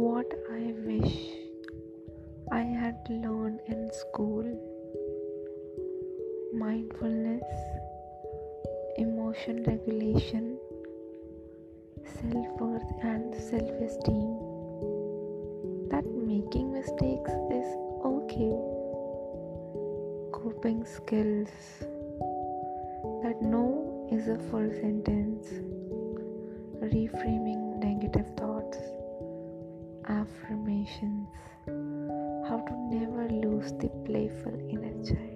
what I wish I had learned in school mindfulness, emotion regulation, self worth, and self esteem. That making mistakes is okay. Coping skills. That no is a full sentence. Reframing negative thoughts Affirmations. How to never lose the playful child.